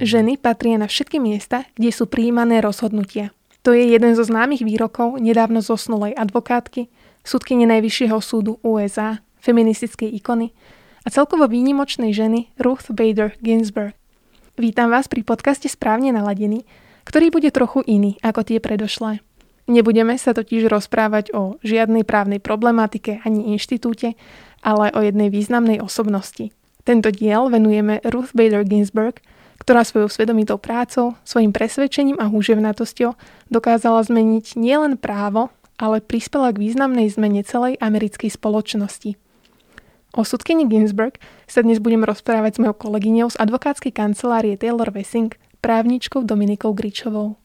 Ženy patria na všetky miesta, kde sú prijímané rozhodnutia. To je jeden zo známych výrokov nedávno zosnulej advokátky, súdkyne Najvyššieho súdu USA, feministickej ikony a celkovo výnimočnej ženy Ruth Bader Ginsburg. Vítam vás pri podcaste Správne naladený, ktorý bude trochu iný ako tie predošlé. Nebudeme sa totiž rozprávať o žiadnej právnej problematike ani inštitúte, ale o jednej významnej osobnosti. Tento diel venujeme Ruth Bader Ginsburg, ktorá svojou svedomitou prácou, svojim presvedčením a húževnatosťou dokázala zmeniť nielen právo, ale prispela k významnej zmene celej americkej spoločnosti. O sudkyni Ginsburg sa dnes budem rozprávať s mojou kolegyňou z advokátskej kancelárie Taylor Wessing, právničkou Dominikou Gričovou.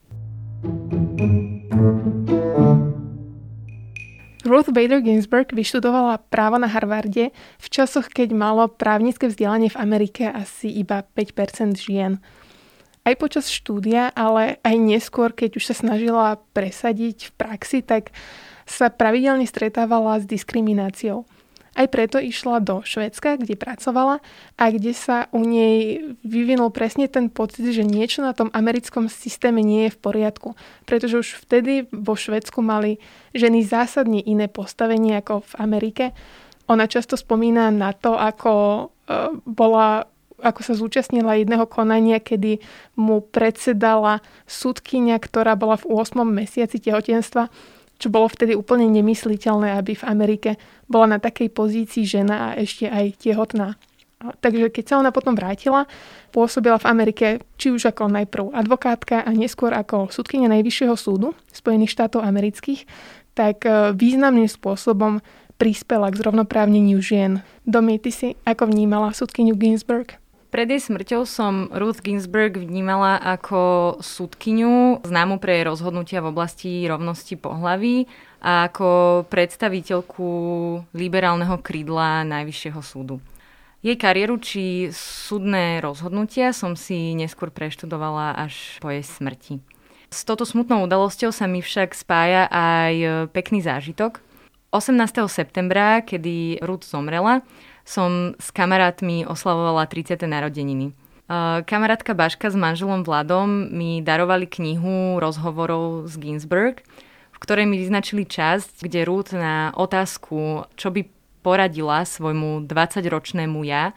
Ruth Bader Ginsburg vyštudovala právo na Harvarde v časoch, keď malo právnické vzdelanie v Amerike asi iba 5% žien. Aj počas štúdia, ale aj neskôr, keď už sa snažila presadiť v praxi, tak sa pravidelne stretávala s diskrimináciou. Aj preto išla do Švedska, kde pracovala a kde sa u nej vyvinul presne ten pocit, že niečo na tom americkom systéme nie je v poriadku. Pretože už vtedy vo Švedsku mali ženy zásadne iné postavenie ako v Amerike. Ona často spomína na to, ako uh, bola ako sa zúčastnila jedného konania, kedy mu predsedala súdkynia, ktorá bola v 8. mesiaci tehotenstva čo bolo vtedy úplne nemysliteľné, aby v Amerike bola na takej pozícii žena a ešte aj tehotná. Takže keď sa ona potom vrátila, pôsobila v Amerike či už ako najprv advokátka a neskôr ako súdkynia Najvyššieho súdu Spojených štátov amerických, tak e, významným spôsobom prispela k zrovnoprávneniu žien. Domy, ty si ako vnímala súdkyniu Ginsburg? Pred jej smrťou som Ruth Ginsburg vnímala ako súdkyňu, známu pre jej rozhodnutia v oblasti rovnosti pohlaví a ako predstaviteľku liberálneho krídla Najvyššieho súdu. Jej kariéru či súdne rozhodnutia som si neskôr preštudovala až po jej smrti. S touto smutnou udalosťou sa mi však spája aj pekný zážitok. 18. septembra, kedy Ruth zomrela, som s kamarátmi oslavovala 30. narodeniny. Kamarátka Baška s manželom Vladom mi darovali knihu rozhovorov z Ginsburg, v ktorej mi vyznačili časť, kde Ruth na otázku, čo by poradila svojmu 20-ročnému ja,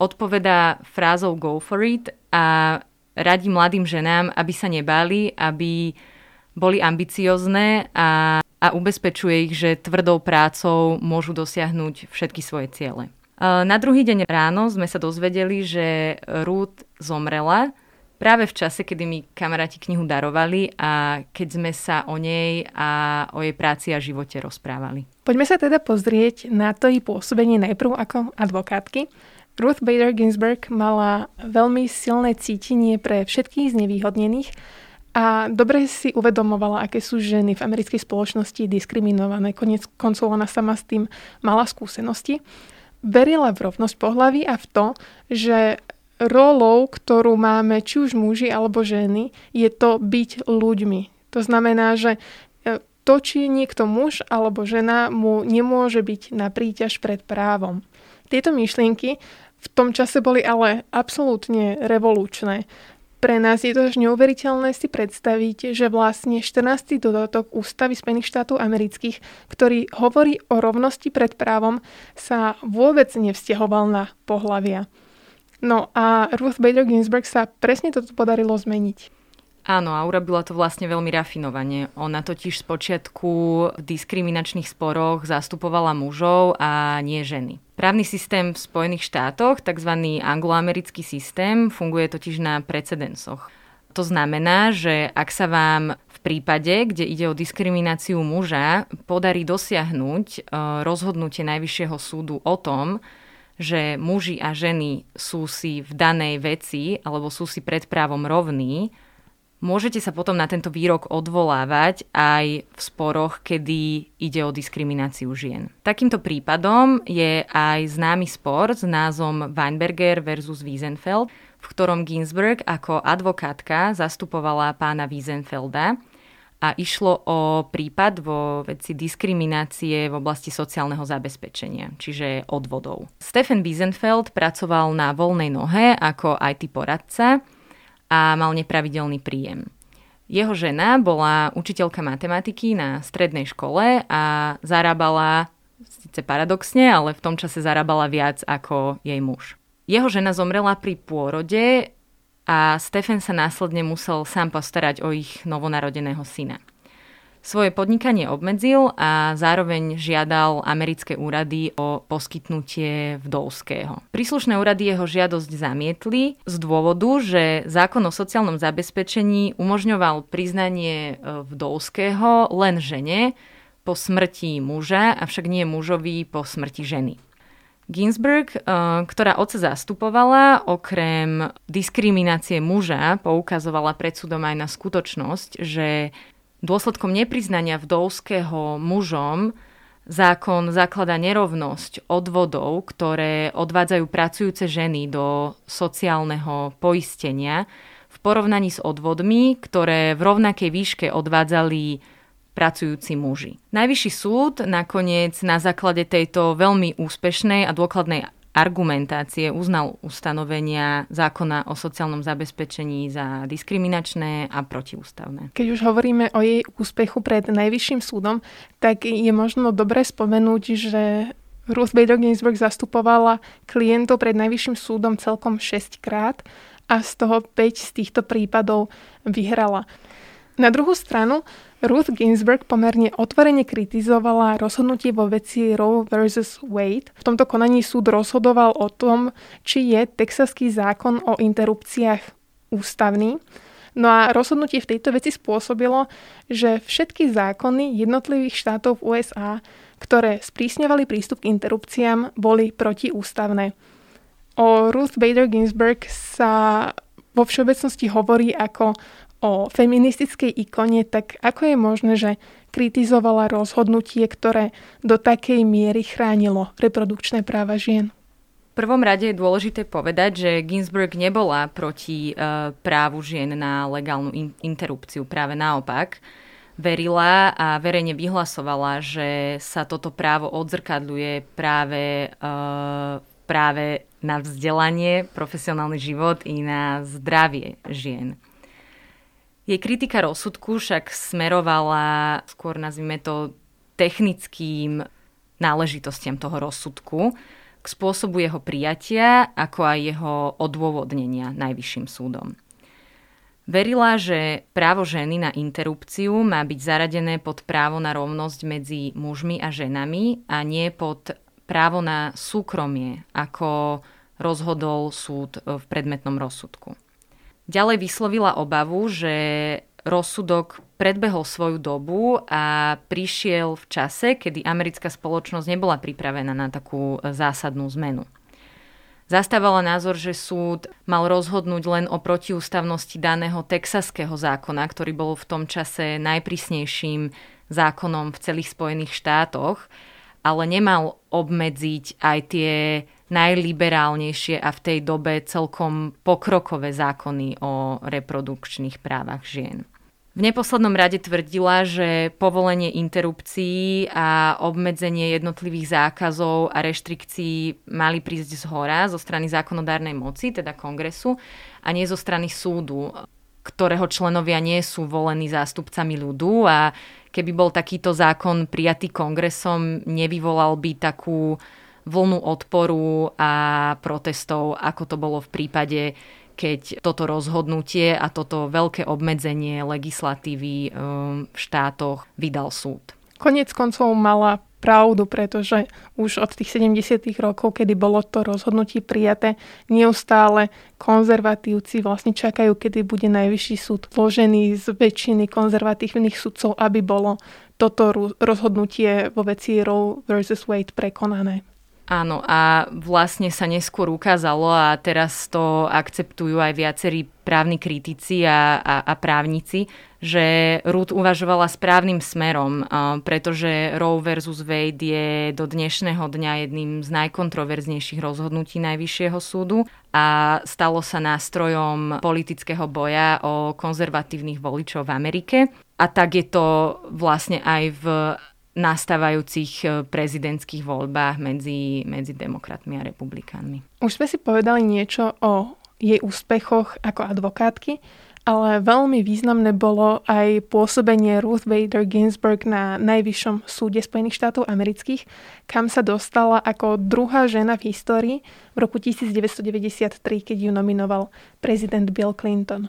odpovedá frázou go for it a radí mladým ženám, aby sa nebáli, aby boli ambiciozne a a ubezpečuje ich, že tvrdou prácou môžu dosiahnuť všetky svoje ciele. Na druhý deň ráno sme sa dozvedeli, že Ruth zomrela práve v čase, kedy mi kamaráti knihu darovali a keď sme sa o nej a o jej práci a živote rozprávali. Poďme sa teda pozrieť na to jej pôsobenie najprv ako advokátky. Ruth Bader Ginsburg mala veľmi silné cítenie pre všetkých znevýhodnených a dobre si uvedomovala, aké sú ženy v americkej spoločnosti diskriminované. Konec koncov ona sama s tým mala skúsenosti. Verila v rovnosť pohlaví a v to, že rolou, ktorú máme či už muži alebo ženy, je to byť ľuďmi. To znamená, že e, to, či niekto muž alebo žena, mu nemôže byť na príťaž pred právom. Tieto myšlienky v tom čase boli ale absolútne revolučné pre nás je to až neuveriteľné si predstaviť, že vlastne 14. dodatok Ústavy Spojených štátov amerických, ktorý hovorí o rovnosti pred právom, sa vôbec nevzťahoval na pohlavia. No a Ruth Bader Ginsburg sa presne toto podarilo zmeniť. Áno, a urobila to vlastne veľmi rafinovane. Ona totiž z počiatku v diskriminačných sporoch zastupovala mužov a nie ženy. Právny systém v Spojených štátoch, tzv. angloamerický systém, funguje totiž na precedensoch. To znamená, že ak sa vám v prípade, kde ide o diskrimináciu muža, podarí dosiahnuť e, rozhodnutie Najvyššieho súdu o tom, že muži a ženy sú si v danej veci alebo sú si pred právom rovní, Môžete sa potom na tento výrok odvolávať aj v sporoch, kedy ide o diskrimináciu žien. Takýmto prípadom je aj známy spor s názvom Weinberger versus Wiesenfeld, v ktorom Ginsburg ako advokátka zastupovala pána Wiesenfelda a išlo o prípad vo veci diskriminácie v oblasti sociálneho zabezpečenia, čiže odvodov. Stephen Wiesenfeld pracoval na voľnej nohe ako IT poradca a mal nepravidelný príjem. Jeho žena bola učiteľka matematiky na strednej škole a zarábala, síce paradoxne, ale v tom čase zarábala viac ako jej muž. Jeho žena zomrela pri pôrode a Stephen sa následne musel sám postarať o ich novonarodeného syna. Svoje podnikanie obmedzil a zároveň žiadal americké úrady o poskytnutie vdovského. Príslušné úrady jeho žiadosť zamietli z dôvodu, že zákon o sociálnom zabezpečení umožňoval priznanie e, vdovského len žene po smrti muža, avšak nie mužovi po smrti ženy. Ginsburg, eh, ktorá oca zastupovala, okrem diskriminácie muža, poukazovala pred súdom aj na skutočnosť, že dôsledkom nepriznania vdovského mužom zákon zaklada nerovnosť odvodov, ktoré odvádzajú pracujúce ženy do sociálneho poistenia v porovnaní s odvodmi, ktoré v rovnakej výške odvádzali pracujúci muži. Najvyšší súd nakoniec na základe tejto veľmi úspešnej a dôkladnej argumentácie uznal ustanovenia zákona o sociálnom zabezpečení za diskriminačné a protiústavné. Keď už hovoríme o jej úspechu pred Najvyšším súdom, tak je možno dobre spomenúť, že Ruth Bader Ginsburg zastupovala klientov pred Najvyšším súdom celkom 6 krát a z toho 5 z týchto prípadov vyhrala. Na druhú stranu, Ruth Ginsburg pomerne otvorene kritizovala rozhodnutie vo veci Roe vs. Wade. V tomto konaní súd rozhodoval o tom, či je texaský zákon o interrupciách ústavný. No a rozhodnutie v tejto veci spôsobilo, že všetky zákony jednotlivých štátov v USA, ktoré sprísňovali prístup k interrupciám, boli protiústavné. O Ruth Bader Ginsburg sa vo všeobecnosti hovorí ako o feministickej ikone, tak ako je možné, že kritizovala rozhodnutie, ktoré do takej miery chránilo reprodukčné práva žien? V prvom rade je dôležité povedať, že Ginsburg nebola proti e, právu žien na legálnu in- interrupciu. Práve naopak, verila a verejne vyhlasovala, že sa toto právo odzrkadľuje práve, e, práve na vzdelanie, profesionálny život i na zdravie žien. Jej kritika rozsudku však smerovala skôr nazvime to technickým náležitostiam toho rozsudku, k spôsobu jeho prijatia, ako aj jeho odôvodnenia Najvyšším súdom. Verila, že právo ženy na interrupciu má byť zaradené pod právo na rovnosť medzi mužmi a ženami a nie pod právo na súkromie, ako rozhodol súd v predmetnom rozsudku. Ďalej vyslovila obavu, že rozsudok predbehol svoju dobu a prišiel v čase, kedy americká spoločnosť nebola pripravená na takú zásadnú zmenu. Zastávala názor, že súd mal rozhodnúť len o protiústavnosti daného texaského zákona, ktorý bol v tom čase najprísnejším zákonom v celých Spojených štátoch, ale nemal obmedziť aj tie najliberálnejšie a v tej dobe celkom pokrokové zákony o reprodukčných právach žien. V neposlednom rade tvrdila, že povolenie interrupcií a obmedzenie jednotlivých zákazov a reštrikcií mali prísť z hora zo strany zákonodárnej moci, teda kongresu, a nie zo strany súdu, ktorého členovia nie sú volení zástupcami ľudu a keby bol takýto zákon prijatý kongresom, nevyvolal by takú vlnu odporu a protestov, ako to bolo v prípade, keď toto rozhodnutie a toto veľké obmedzenie legislatívy um, v štátoch vydal súd. Konec koncov mala pravdu, pretože už od tých 70. rokov, kedy bolo to rozhodnutie prijaté, neustále konzervatívci vlastne čakajú, kedy bude najvyšší súd vložený z väčšiny konzervatívnych sudcov, aby bolo toto rozhodnutie vo veci Roe versus Wade prekonané. Áno, a vlastne sa neskôr ukázalo a teraz to akceptujú aj viacerí právni kritici a, a, a právnici, že Ruth uvažovala správnym smerom, pretože Roe versus Wade je do dnešného dňa jedným z najkontroverznejších rozhodnutí Najvyššieho súdu a stalo sa nástrojom politického boja o konzervatívnych voličov v Amerike. A tak je to vlastne aj v nastávajúcich e, prezidentských voľbách medzi, medzi demokratmi a republikánmi. Už sme si povedali niečo o jej úspechoch ako advokátky, ale veľmi významné bolo aj pôsobenie Ruth Bader Ginsburg na Najvyššom súde Spojených štátov amerických, kam sa dostala ako druhá žena v histórii v roku 1993, keď ju nominoval prezident Bill Clinton.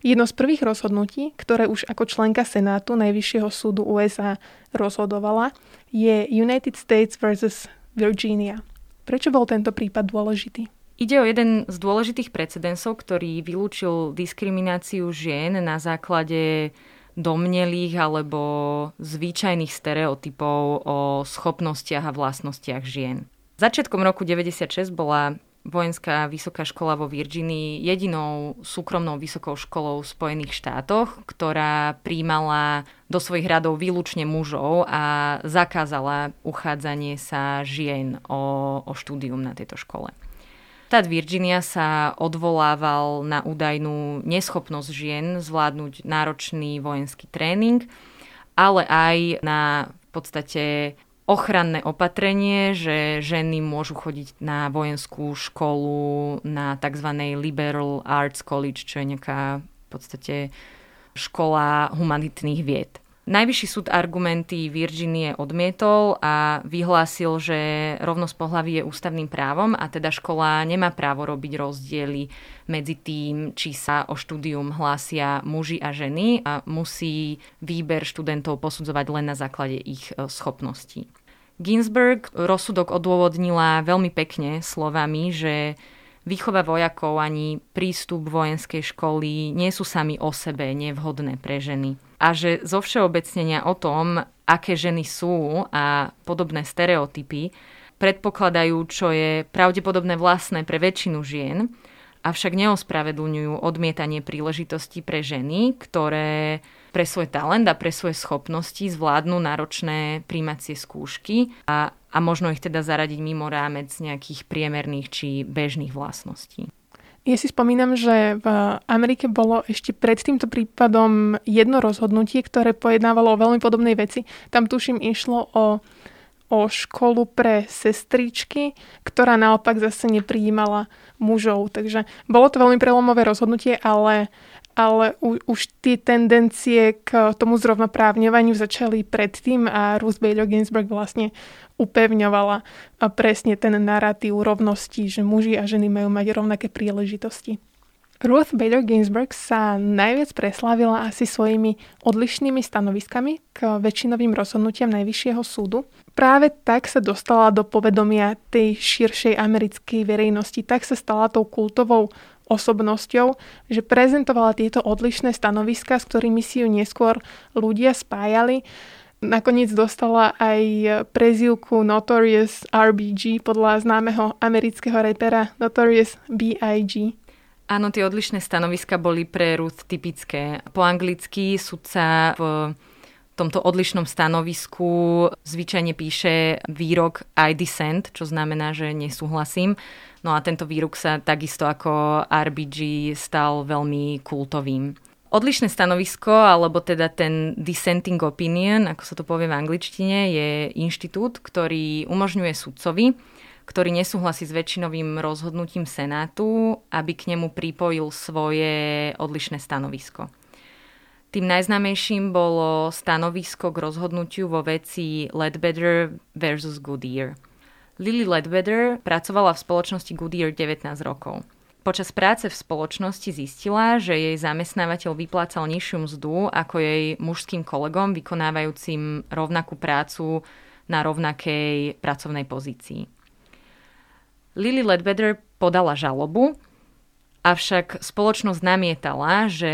Jedno z prvých rozhodnutí, ktoré už ako členka Senátu Najvyššieho súdu USA rozhodovala, je United States vs. Virginia. Prečo bol tento prípad dôležitý? Ide o jeden z dôležitých precedensov, ktorý vylúčil diskrimináciu žien na základe domnelých alebo zvyčajných stereotypov o schopnostiach a vlastnostiach žien. Začiatkom roku 96 bola vojenská vysoká škola vo Virginii jedinou súkromnou vysokou školou v Spojených štátoch, ktorá príjmala do svojich radov výlučne mužov a zakázala uchádzanie sa žien o, o štúdium na tejto škole. Štát Virginia sa odvolával na údajnú neschopnosť žien zvládnuť náročný vojenský tréning, ale aj na v podstate ochranné opatrenie, že ženy môžu chodiť na vojenskú školu na tzv. Liberal Arts College, čo je nejaká v podstate škola humanitných vied. Najvyšší súd argumenty Virginie odmietol a vyhlásil, že rovnosť pohlaví je ústavným právom a teda škola nemá právo robiť rozdiely medzi tým, či sa o štúdium hlásia muži a ženy a musí výber študentov posudzovať len na základe ich e, schopností. Ginsburg rozsudok odôvodnila veľmi pekne slovami, že výchova vojakov ani prístup vojenskej školy nie sú sami o sebe nevhodné pre ženy. A že zo všeobecnenia o tom, aké ženy sú a podobné stereotypy, predpokladajú, čo je pravdepodobné vlastné pre väčšinu žien, avšak neospravedlňujú odmietanie príležitosti pre ženy, ktoré pre svoj talent a pre svoje schopnosti zvládnu náročné príjmacie skúšky a, a možno ich teda zaradiť mimo rámec nejakých priemerných či bežných vlastností. Ja si spomínam, že v Amerike bolo ešte pred týmto prípadom jedno rozhodnutie, ktoré pojednávalo o veľmi podobnej veci. Tam tuším išlo o, o školu pre sestričky, ktorá naopak zase neprijímala mužov. Takže bolo to veľmi prelomové rozhodnutie, ale ale u, už tie tendencie k tomu zrovnoprávňovaniu začali predtým a Ruth Bader Ginsburg vlastne upevňovala presne ten narratív rovnosti, že muži a ženy majú mať rovnaké príležitosti. Ruth Bader Ginsburg sa najviac preslávila asi svojimi odlišnými stanoviskami k väčšinovým rozhodnutiam Najvyššieho súdu. Práve tak sa dostala do povedomia tej širšej americkej verejnosti, tak sa stala tou kultovou osobnosťou, že prezentovala tieto odlišné stanoviska, s ktorými si ju neskôr ľudia spájali. Nakoniec dostala aj prezivku Notorious RBG podľa známeho amerického repera Notorious B.I.G. Áno, tie odlišné stanoviska boli pre Ruth typické. Po anglicky sudca v tomto odlišnom stanovisku zvyčajne píše výrok I dissent, čo znamená, že nesúhlasím. No a tento výrok sa takisto ako RBG stal veľmi kultovým. Odlišné stanovisko, alebo teda ten dissenting opinion, ako sa to povie v angličtine, je inštitút, ktorý umožňuje sudcovi, ktorý nesúhlasí s väčšinovým rozhodnutím Senátu, aby k nemu pripojil svoje odlišné stanovisko. Tým najznámejším bolo stanovisko k rozhodnutiu vo veci Ledbetter versus Goodyear – Lily Ledbetter pracovala v spoločnosti Goodyear 19 rokov. Počas práce v spoločnosti zistila, že jej zamestnávateľ vyplácal nižšiu mzdu ako jej mužským kolegom vykonávajúcim rovnakú prácu na rovnakej pracovnej pozícii. Lily Ledbetter podala žalobu, avšak spoločnosť namietala, že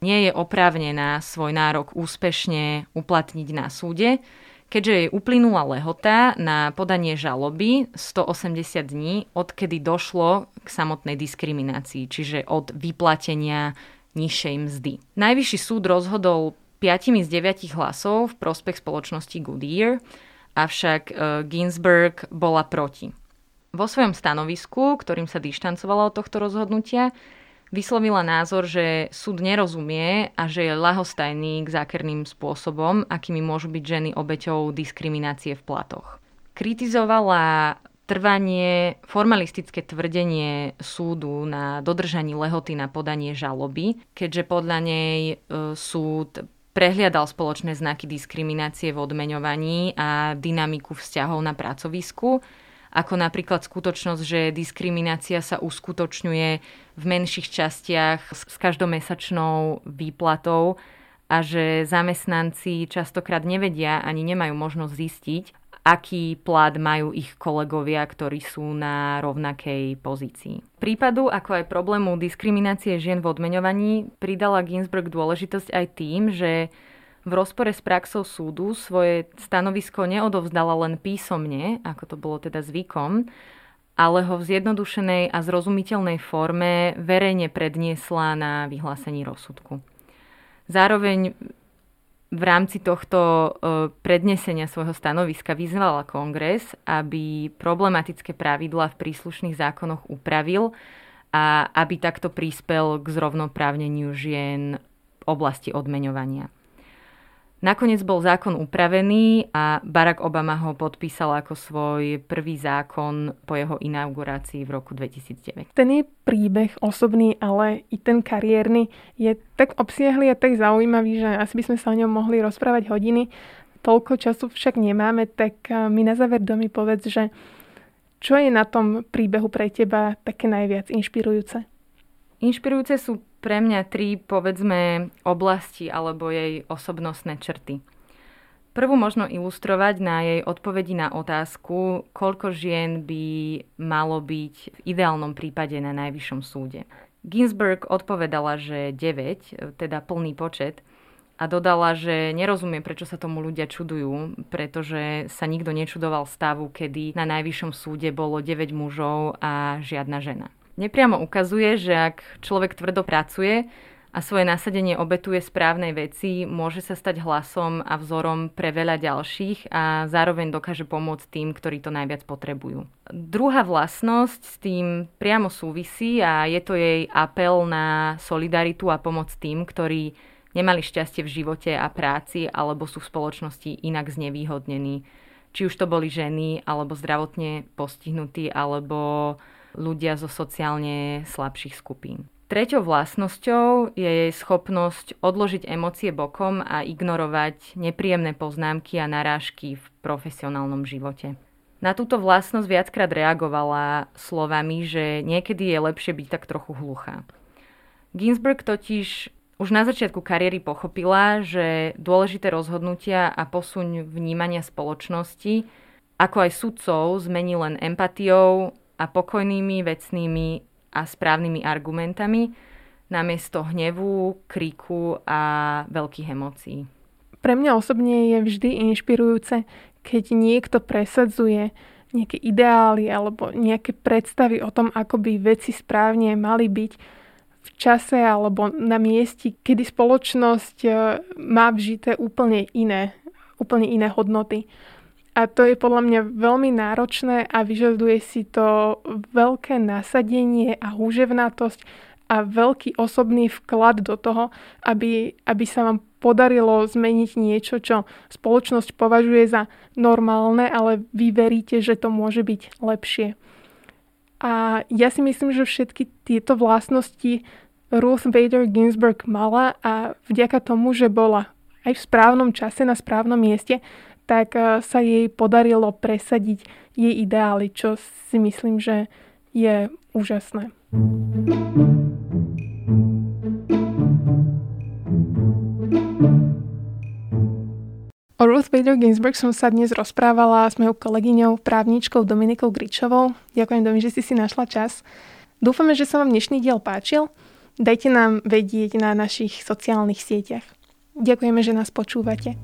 nie je oprávnená svoj nárok úspešne uplatniť na súde, keďže jej uplynula lehota na podanie žaloby 180 dní, odkedy došlo k samotnej diskriminácii, čiže od vyplatenia nižšej mzdy. Najvyšší súd rozhodol 5 z 9 hlasov v prospech spoločnosti Goodyear, avšak e, Ginsburg bola proti. Vo svojom stanovisku, ktorým sa dištancovala od tohto rozhodnutia, Vyslovila názor, že súd nerozumie a že je lahostajný k zákerným spôsobom, akými môžu byť ženy obeťou diskriminácie v platoch. Kritizovala trvanie, formalistické tvrdenie súdu na dodržaní lehoty na podanie žaloby, keďže podľa nej e, súd prehliadal spoločné znaky diskriminácie v odmeňovaní a dynamiku vzťahov na pracovisku ako napríklad skutočnosť, že diskriminácia sa uskutočňuje v menších častiach s každomesačnou výplatou a že zamestnanci častokrát nevedia ani nemajú možnosť zistiť, aký plat majú ich kolegovia, ktorí sú na rovnakej pozícii. Prípadu, ako aj problému diskriminácie žien v odmeňovaní, pridala Ginsburg dôležitosť aj tým, že v rozpore s praxou súdu svoje stanovisko neodovzdala len písomne, ako to bolo teda zvykom, ale ho v zjednodušenej a zrozumiteľnej forme verejne predniesla na vyhlásení rozsudku. Zároveň v rámci tohto e, prednesenia svojho stanoviska vyzvala kongres, aby problematické pravidlá v príslušných zákonoch upravil a aby takto prispel k zrovnoprávneniu žien v oblasti odmeňovania. Nakoniec bol zákon upravený a Barack Obama ho podpísal ako svoj prvý zákon po jeho inaugurácii v roku 2009. Ten je príbeh osobný, ale i ten kariérny je tak obsiahly a tak zaujímavý, že asi by sme sa o ňom mohli rozprávať hodiny. Toľko času však nemáme, tak eh, mi na záver domy povedz, že čo je na tom príbehu pre teba také najviac inšpirujúce? Inšpirujúce sú pre mňa tri, povedzme, oblasti alebo jej osobnostné črty. Prvú možno ilustrovať na jej odpovedi na otázku, koľko žien by malo byť v ideálnom prípade na Najvyššom súde. Ginsburg odpovedala, že 9, teda plný počet, a dodala, že nerozumie, prečo sa tomu ľudia čudujú, pretože sa nikto nečudoval stavu, kedy na Najvyššom súde bolo 9 mužov a žiadna žena. Nepriamo ukazuje, že ak človek tvrdo pracuje a svoje nasadenie obetuje správnej veci, môže sa stať hlasom a vzorom pre veľa ďalších a zároveň dokáže pomôcť tým, ktorí to najviac potrebujú. Druhá vlastnosť s tým priamo súvisí a je to jej apel na solidaritu a pomoc tým, ktorí nemali šťastie v živote a práci alebo sú v spoločnosti inak znevýhodnení. Či už to boli ženy, alebo zdravotne postihnutí, alebo ľudia zo sociálne slabších skupín. Treťou vlastnosťou je jej schopnosť odložiť emócie bokom a ignorovať nepríjemné poznámky a narážky v profesionálnom živote. Na túto vlastnosť viackrát reagovala slovami, že niekedy je lepšie byť tak trochu hluchá. Ginsburg totiž už na začiatku kariéry pochopila, že dôležité rozhodnutia a posuň vnímania spoločnosti, ako aj sudcov, zmení len empatiou, a pokojnými, vecnými a správnymi argumentami namiesto hnevu, kriku a veľkých emócií. Pre mňa osobne je vždy inšpirujúce, keď niekto presadzuje nejaké ideály alebo nejaké predstavy o tom, ako by veci správne mali byť v čase alebo na miesti, kedy spoločnosť e, má vžité úplne iné, úplne iné hodnoty. A to je podľa mňa veľmi náročné a vyžaduje si to veľké nasadenie a húževnatosť a veľký osobný vklad do toho, aby, aby sa vám podarilo zmeniť niečo, čo spoločnosť považuje za normálne, ale vy veríte, že to môže byť lepšie. A ja si myslím, že všetky tieto vlastnosti Ruth Bader Ginsburg mala a vďaka tomu, že bola aj v správnom čase na správnom mieste, tak eh, sa jej podarilo presadiť jej ideály, čo si myslím, že je úžasné. O Ruth Bader Ginsburg som sa dnes rozprávala s mojou kolegyňou, právničkou Dominikou Gričovou. Ďakujem, Domi, že si si našla čas. Dúfame, že sa vám dnešný diel páčil. Dajte nám vedieť na našich sociálnych sieťach. Ďakujeme, že nás počúvate.